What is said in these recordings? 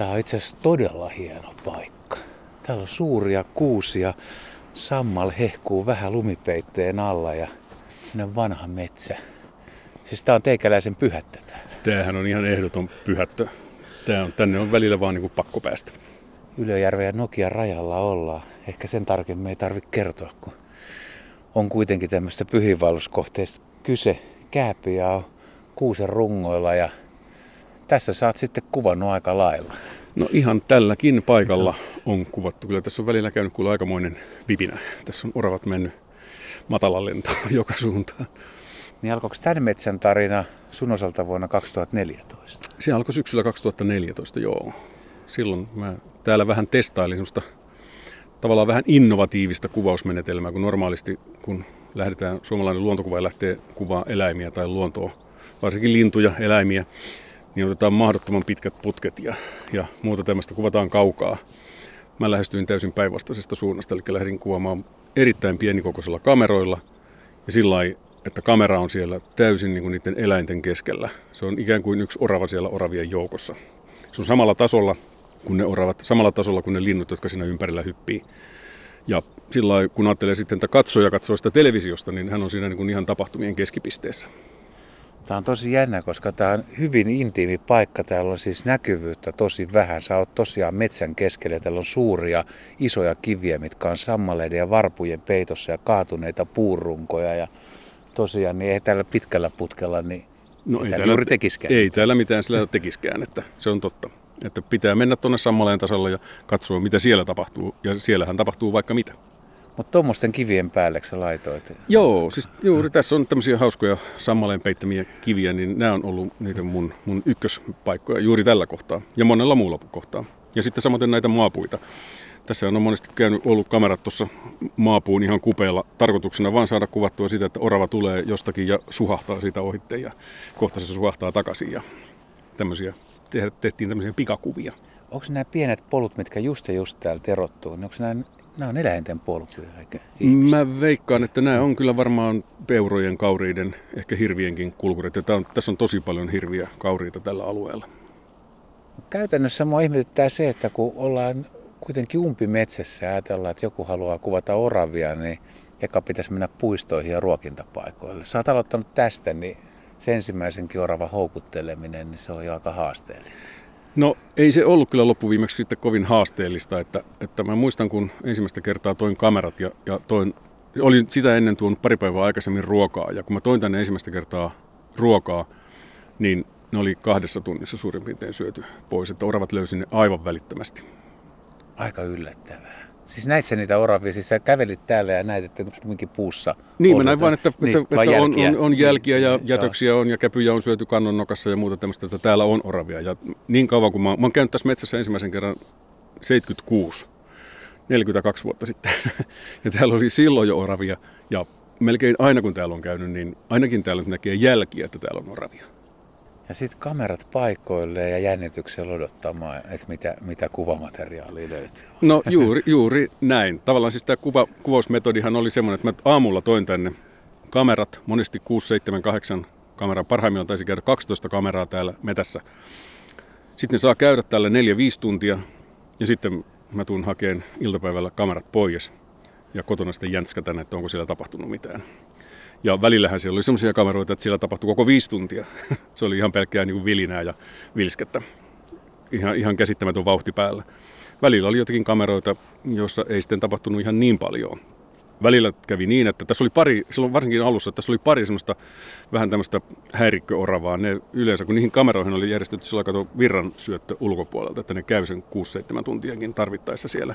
Tämä on itse asiassa todella hieno paikka. Täällä on suuria kuusia. Sammal hehkuu vähän lumipeitteen alla ja vanha metsä. Siis tää on teikäläisen pyhättö täällä. Tämähän on ihan ehdoton pyhättö. Tää on, tänne on välillä vaan niin kuin pakko päästä. Ylöjärven ja Nokian rajalla ollaan. Ehkä sen tarkemmin ei tarvitse kertoa, kun on kuitenkin tämmöistä pyhiinvaelluskohteesta kyse. Kääpiä on kuusen rungoilla ja tässä saat sitten kuvannut aika lailla. No ihan tälläkin paikalla on kuvattu. Kyllä tässä on välillä käynyt kuulla aikamoinen vipinä. Tässä on oravat mennyt matalan lentoon joka suuntaan. Niin alkoiko tämän metsän tarina sun osalta vuonna 2014? Se alkoi syksyllä 2014, joo. Silloin mä täällä vähän testailin semmoista tavallaan vähän innovatiivista kuvausmenetelmää, kun normaalisti kun lähdetään, suomalainen luontokuva lähtee kuvaa eläimiä tai luontoa, varsinkin lintuja, eläimiä, niin otetaan mahdottoman pitkät putket ja, ja muuta tämmöistä kuvataan kaukaa. Mä lähestyin täysin päinvastaisesta suunnasta, eli lähdin kuvaamaan erittäin pienikokoisilla kameroilla ja sillä että kamera on siellä täysin niin kuin niiden eläinten keskellä. Se on ikään kuin yksi orava siellä oravien joukossa. Se on samalla tasolla kuin ne oravat, samalla tasolla kuin ne linnut, jotka siinä ympärillä hyppii. Ja sillä kun ajattelee sitten, että katsoja katsoo sitä televisiosta, niin hän on siinä niin kuin ihan tapahtumien keskipisteessä. Tämä on tosi jännä, koska tämä on hyvin intiimi paikka. Täällä on siis näkyvyyttä tosi vähän. Sä oot tosiaan metsän keskellä. Täällä on suuria, isoja kiviä, mitkä on sammaleiden ja varpujen peitossa ja kaatuneita puurunkoja. Ja tosiaan, niin ei täällä pitkällä putkella, niin no ei, täällä, juuri tekiskään. Ei täällä mitään sillä tekiskään, että se on totta. Että pitää mennä tuonne sammaleen tasolle ja katsoa, mitä siellä tapahtuu. Ja siellähän tapahtuu vaikka mitä. Mutta tuommoisten kivien päälle sä laitoit? Joo, siis juuri tässä on tämmöisiä hauskoja sammaleen peittämiä kiviä, niin nämä on ollut niitä mun, mun ykköspaikkoja juuri tällä kohtaa ja monella muulla kohtaa. Ja sitten samoin näitä maapuita. Tässä on monesti käynyt, ollut kamerat tuossa maapuun ihan kupeella tarkoituksena vaan saada kuvattua sitä, että orava tulee jostakin ja suhahtaa siitä ohitte ja kohta se suhahtaa takaisin ja tämmöisiä, tehtiin tämmöisiä pikakuvia. Onko nämä pienet polut, mitkä just ja just täällä terottuu, niin onko nämä Nämä on eläinten polkuja, eikä Mä veikkaan, että nämä on kyllä varmaan peurojen, kauriiden, ehkä hirvienkin kulkurit. Ja on, tässä on tosi paljon hirviä kauriita tällä alueella. Käytännössä mua ihmetyttää se, että kun ollaan kuitenkin umpimetsässä ja ajatellaan, että joku haluaa kuvata oravia, niin eka pitäisi mennä puistoihin ja ruokintapaikoille. Sä oot aloittanut tästä, niin se ensimmäisenkin orava houkutteleminen, niin se on jo aika haasteellinen. No ei se ollut kyllä loppuviimeksi sitten kovin haasteellista, että, että mä muistan kun ensimmäistä kertaa toin kamerat ja, ja toin, olin sitä ennen tuonut pari päivää aikaisemmin ruokaa ja kun mä toin tänne ensimmäistä kertaa ruokaa, niin ne oli kahdessa tunnissa suurin piirtein syöty pois, että oravat löysin ne aivan välittömästi. Aika yllättävää. Siis näit sä niitä oravia, siis sä kävelit täällä ja näit, että onko puussa Niin, mä näin vaan, että, niin, että, että on, on, on, jälkiä ja niin, jätöksiä on ja käpyjä on syöty kannonnokassa ja muuta tämmöistä, että täällä on oravia. Ja niin kauan kuin mä, mä oon käynyt tässä metsässä ensimmäisen kerran 76, 42 vuotta sitten. ja täällä oli silloin jo oravia ja melkein aina kun täällä on käynyt, niin ainakin täällä näkee jälkiä, että täällä on oravia. Ja sitten kamerat paikoille ja jännityksellä odottamaan, että mitä, mitä kuvamateriaalia löytyy. No juuri, juuri näin. Tavallaan siis tämä kuva, kuvausmetodihan oli semmoinen, että mä aamulla toin tänne kamerat, monesti 6, 7, 8 kameraa. Parhaimmillaan taisi käydä 12 kameraa täällä metässä. Sitten ne saa käydä tällä 4-5 tuntia ja sitten mä tuun hakeen iltapäivällä kamerat pois ja kotona sitten jänskätän, että onko siellä tapahtunut mitään. Ja välillähän siellä oli sellaisia kameroita, että siellä tapahtui koko viisi tuntia. Se oli ihan pelkkää niin kuin vilinää ja vilskettä. Ihan, ihan käsittämätön vauhti päällä. Välillä oli jotakin kameroita, joissa ei sitten tapahtunut ihan niin paljon. Välillä kävi niin, että tässä oli pari, silloin varsinkin alussa, että tässä oli pari semmoista vähän tämmöistä häirikköoravaa. Ne yleensä, kun niihin kameroihin oli järjestetty sillä kato virran syöttö ulkopuolelta, että ne käy sen 6-7 tuntiakin tarvittaessa siellä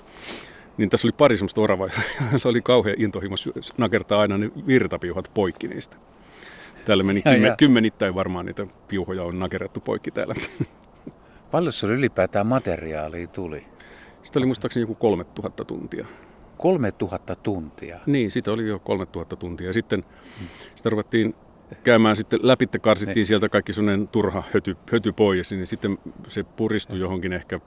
niin tässä oli pari semmoista oravaa, se oli kauhean intohimo nakertaa aina ne virtapiuhat poikki niistä. Täällä meni ja, kymmen, ja. kymmenittäin varmaan niitä piuhoja on nakerettu poikki täällä. Paljon se ylipäätään materiaalia tuli? Sitä oli muistaakseni joku 3000 tuntia. 3000 tuntia? Niin, sitä oli jo 3000 tuntia. Sitten hmm. sitä ruvettiin käymään sitten läpi, karsittiin niin. sieltä kaikki sellainen turha höty, höty pois, niin sitten se puristui johonkin ehkä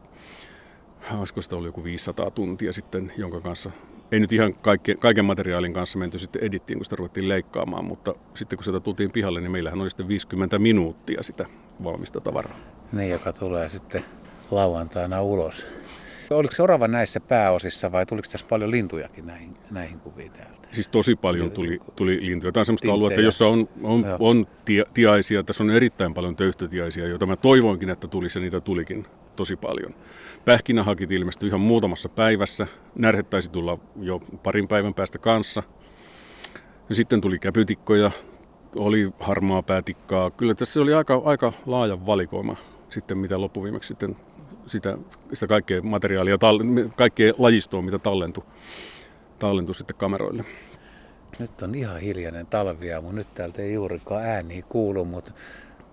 olisiko sitä ollut joku 500 tuntia sitten, jonka kanssa, ei nyt ihan kaikke, kaiken materiaalin kanssa menty sitten edittiin, kun sitä ruvettiin leikkaamaan, mutta sitten kun sitä tultiin pihalle, niin meillähän oli sitten 50 minuuttia sitä valmista tavaraa. Niin, joka tulee sitten lauantaina ulos. Oliko se orava näissä pääosissa vai tuliko tässä paljon lintujakin näihin, näihin kuviin täältä? Siis tosi paljon tuli, tuli lintuja. Tämä on sellaista aluetta, jossa on, on, on tia, tiaisia. Tässä on erittäin paljon töyhtötiaisia, joita mä toivoinkin, että tulisi ja niitä tulikin tosi paljon. Pähkinähakit ilmestyi ihan muutamassa päivässä. Närhet taisi tulla jo parin päivän päästä kanssa. Ja sitten tuli käpytikkoja, oli harmaa päätikkaa. Kyllä tässä oli aika, aika laaja valikoima sitten, mitä loppuviimeksi sitten sitä, sitä kaikkea materiaalia, kaikkea lajistoa, mitä tallentui, tallentui sitten kameroille. Nyt on ihan hiljainen talvia, mutta nyt täältä ei juurikaan ääniä kuulu, mutta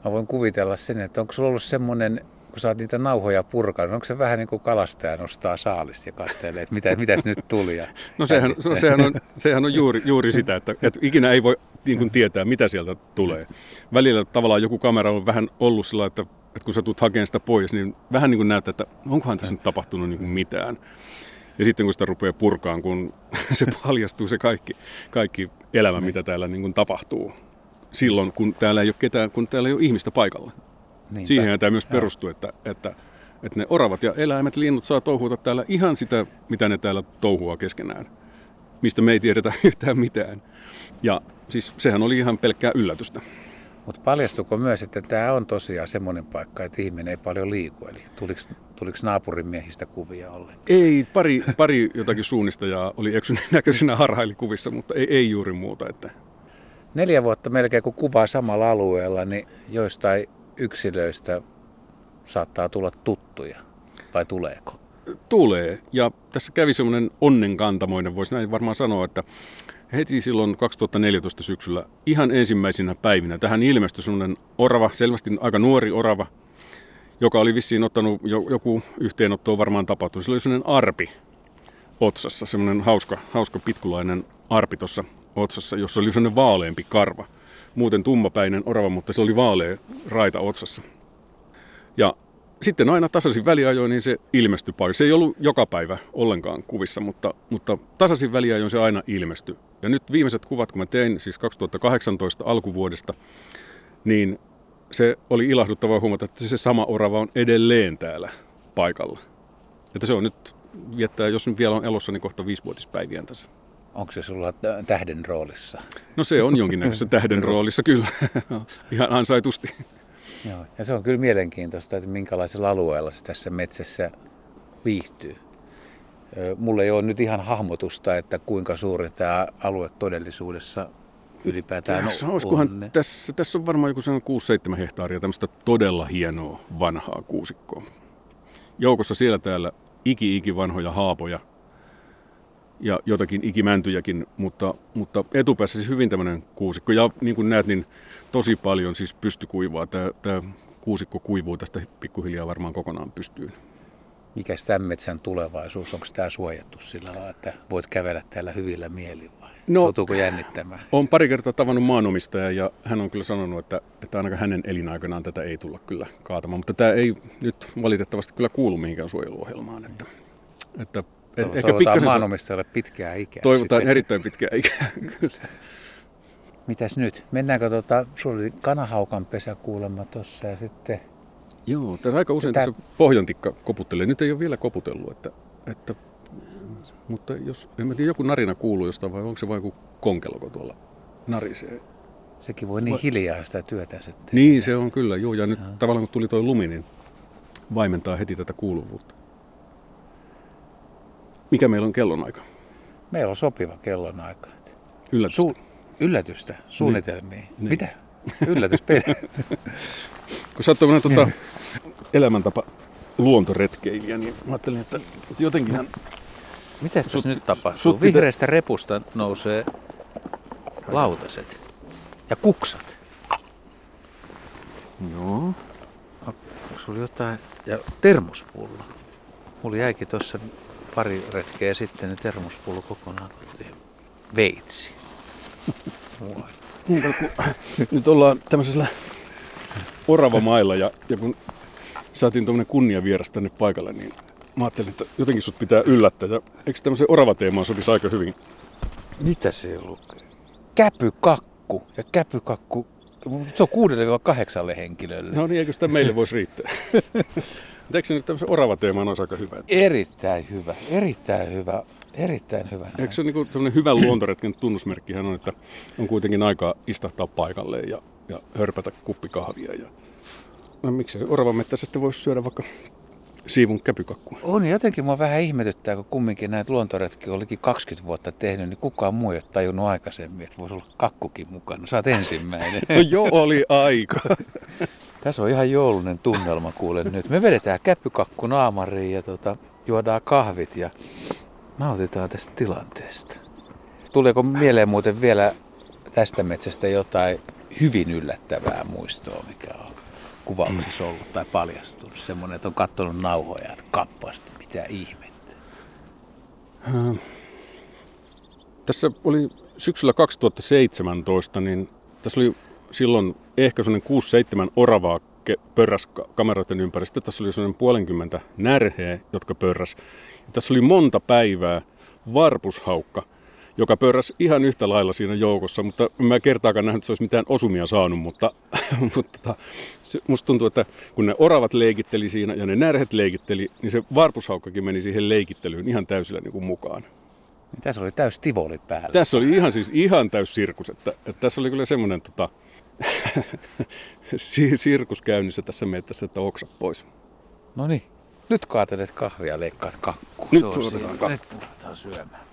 mä voin kuvitella sen, että onko sulla ollut semmoinen kun sä oot niitä nauhoja purkanut, onko se vähän niin kuin kalastaja nostaa saalista ja katselee, että mitä, mitäs nyt tuli? Ja no sehän, se, sehän, on, sehän on juuri, juuri sitä, että, että ikinä ei voi niin kuin tietää, mitä sieltä tulee. Välillä tavallaan joku kamera on vähän ollut sillä, että, että kun sä tulet hakemaan sitä pois, niin vähän niin kuin näyttää, että onkohan tässä nyt tapahtunut niin kuin mitään. Ja sitten kun sitä rupeaa purkaan, kun se paljastuu se kaikki, kaikki elämä, mitä täällä niin kuin tapahtuu. Silloin, kun täällä ei ole ketään, kun täällä ei ole ihmistä paikalla. Niinpä. Siihen tämä myös perustuu, että, että, että ne oravat ja eläimet, linnut saa touhuta täällä ihan sitä, mitä ne täällä touhua keskenään, mistä me ei tiedetä yhtään mitään. Ja siis sehän oli ihan pelkkää yllätystä. Mutta paljastuko myös, että tämä on tosiaan semmoinen paikka, että ihminen ei paljon liiku? Eli tuliko, tuliko naapurin miehistä kuvia ollenkaan? Ei, pari, pari jotakin suunnistajaa oli eksyneen näköisinä harhailikuvissa, mutta ei, ei juuri muuta. Että... Neljä vuotta melkein kun kuvaa samalla alueella, niin joistain yksilöistä saattaa tulla tuttuja, vai tuleeko? Tulee, ja tässä kävi semmoinen onnenkantamoinen, voisi näin varmaan sanoa, että heti silloin 2014 syksyllä ihan ensimmäisinä päivinä tähän ilmestyi semmoinen orava, selvästi aika nuori orava, joka oli vissiin ottanut, joku yhteenotto on varmaan tapahtunut. Sillä oli semmoinen arpi otsassa, semmoinen hauska, hauska pitkulainen arpi tuossa otsassa, jossa oli semmoinen vaaleampi karva muuten tummapäinen orava, mutta se oli vaalea raita otsassa. Ja sitten aina tasaisin väliajoin niin se ilmestyi paikalle. Se ei ollut joka päivä ollenkaan kuvissa, mutta, mutta tasaisin väliajoin se aina ilmestyi. Ja nyt viimeiset kuvat, kun mä tein, siis 2018 alkuvuodesta, niin se oli ilahduttavaa huomata, että se sama orava on edelleen täällä paikalla. Että se on nyt, viettää, jos nyt vielä on elossa, niin kohta viisivuotispäiviä tässä. Onko se sulla tähden roolissa? No se on jonkinnäköisessä tähden roolissa kyllä, ihan ansaitusti. Joo, ja se on kyllä mielenkiintoista, että minkälaisella alueella se tässä metsässä viihtyy. Mulla ei ole nyt ihan hahmotusta, että kuinka suuri tämä alue todellisuudessa ylipäätään tässä, on. Tässä, tässä on varmaan joku 6-7 hehtaaria tämmöistä todella hienoa vanhaa kuusikkoa. Joukossa siellä täällä iki-iki vanhoja haapoja – ja jotakin ikimäntyjäkin, mutta, mutta etupäässä siis hyvin tämmöinen kuusikko. Ja niin kuin näet, niin tosi paljon siis pystykuivaa. Tämä, tämä kuusikko kuivuu tästä pikkuhiljaa varmaan kokonaan pystyyn. Mikä tämän metsän tulevaisuus? Onko tämä suojattu sillä lailla, että voit kävellä täällä hyvillä mielin vai no, joutuuko jännittämään? Olen pari kertaa tavannut maanomistaja ja hän on kyllä sanonut, että, että ainakaan hänen elinaikanaan tätä ei tulla kyllä kaatamaan. Mutta tämä ei nyt valitettavasti kyllä kuulu mihinkään suojeluohjelmaan. Että, että Toivotaan ehkä pikkasen maanomistajalle pitkää ikää. Toivotaan sitten. erittäin pitkää ikää, kyllä. Mitäs nyt? Mennäänkö tuota, sulla oli kanahaukan pesä kuulemma tuossa ja sitten... Joo, tässä aika usein Tätä... tässä pohjantikka koputtelee. Nyt ei ole vielä koputellut, että, että mutta jos, en tiedä, joku narina kuuluu jostain vai onko se vain joku konkeloko tuolla narisee. Sekin voi niin vai... hiljaa sitä työtä sitten. Niin, se on kyllä, joo. Ja nyt ja. tavallaan kun tuli tuo lumi, niin vaimentaa heti tätä kuuluvuutta. Mikä meillä on kellonaika? Meillä on sopiva kellonaika. Yllätystä. Su- yllätystä, suunnitelmia. Niin. Mitä? Yllätyspeli. Kun sä oot tuota, elämäntapa luontoretkeilijä, niin mä ajattelin, että, että jotenkinhan... Mitä tässä nyt tapahtuu? Sut Vihreästä repusta nousee lautaset ja kuksat. Joo. Onko sulla jotain? Ja termospullo. Mulla jäikin tuossa pari retkeä sitten niin termospullo kokonaan kotiin. Veitsi. Niin, kun nyt ollaan tämmöisellä oravamailla ja, ja kun saatiin tuommoinen kunnia vieras tänne paikalle, niin mä ajattelin, että jotenkin sut pitää yllättää. Ja eikö tämmöiseen oravateemaan sopisi aika hyvin? Mitä se lukee? Käpykakku. Ja käpykakku, se on kuudelle kahdeksalle henkilölle. No niin, eikö sitä meille voisi riittää? Eikö nyt tämmöisen oravateemaan olisi aika hyvä? Erittäin hyvä, erittäin hyvä, erittäin hyvä. Eikö se niin kuin hyvän luontoretken tunnusmerkkihän on, että on kuitenkin aikaa istahtaa paikalle ja, ja hörpätä kuppikahvia. Ja... No miksei mettässä voisi syödä vaikka siivun käpykakkua. On, jotenkin mua vähän ihmetyttää, kun kumminkin näitä luontoretkiä olikin 20 vuotta tehnyt, niin kukaan muu ei ole tajunnut aikaisemmin, että voisi olla kakkukin mukana. Sä oot ensimmäinen. No joo, oli aika. Tässä on ihan joulunen tunnelma kuulen nyt. Me vedetään käppykakku naamariin ja tota, juodaan kahvit ja nautitaan tästä tilanteesta. Tuleeko mieleen muuten vielä tästä metsästä jotain hyvin yllättävää muistoa, mikä on kuvauksissa ollut tai paljastunut? Semmoinen, että on katsonut nauhoja, että kappasta, mitä ihmettä. Tässä oli syksyllä 2017, niin tässä oli silloin ehkä sellainen 6-7 oravaa pörräs kameroiden ympäristä. Tässä oli sellainen puolenkymmentä närheä, jotka pörräs. Ja tässä oli monta päivää varpushaukka, joka pörräs ihan yhtä lailla siinä joukossa, mutta mä kertaakaan nähnyt, että se olisi mitään osumia saanut, mutta, mutta tota, se, musta tuntuu, että kun ne oravat leikitteli siinä ja ne närhet leikitteli, niin se varpushaukkakin meni siihen leikittelyyn ihan täysillä niin kuin mukaan. Niin tässä oli täys tivoli päällä. Tässä oli ihan siis ihan täys sirkus, että, että tässä oli kyllä semmoinen tota, sirkus käynnissä tässä mettässä, että oksa pois. No niin, nyt kaatelet kahvia ja leikkaat kakkua. Nyt tuotetaan kakku. Nyt ruvetaan syömään.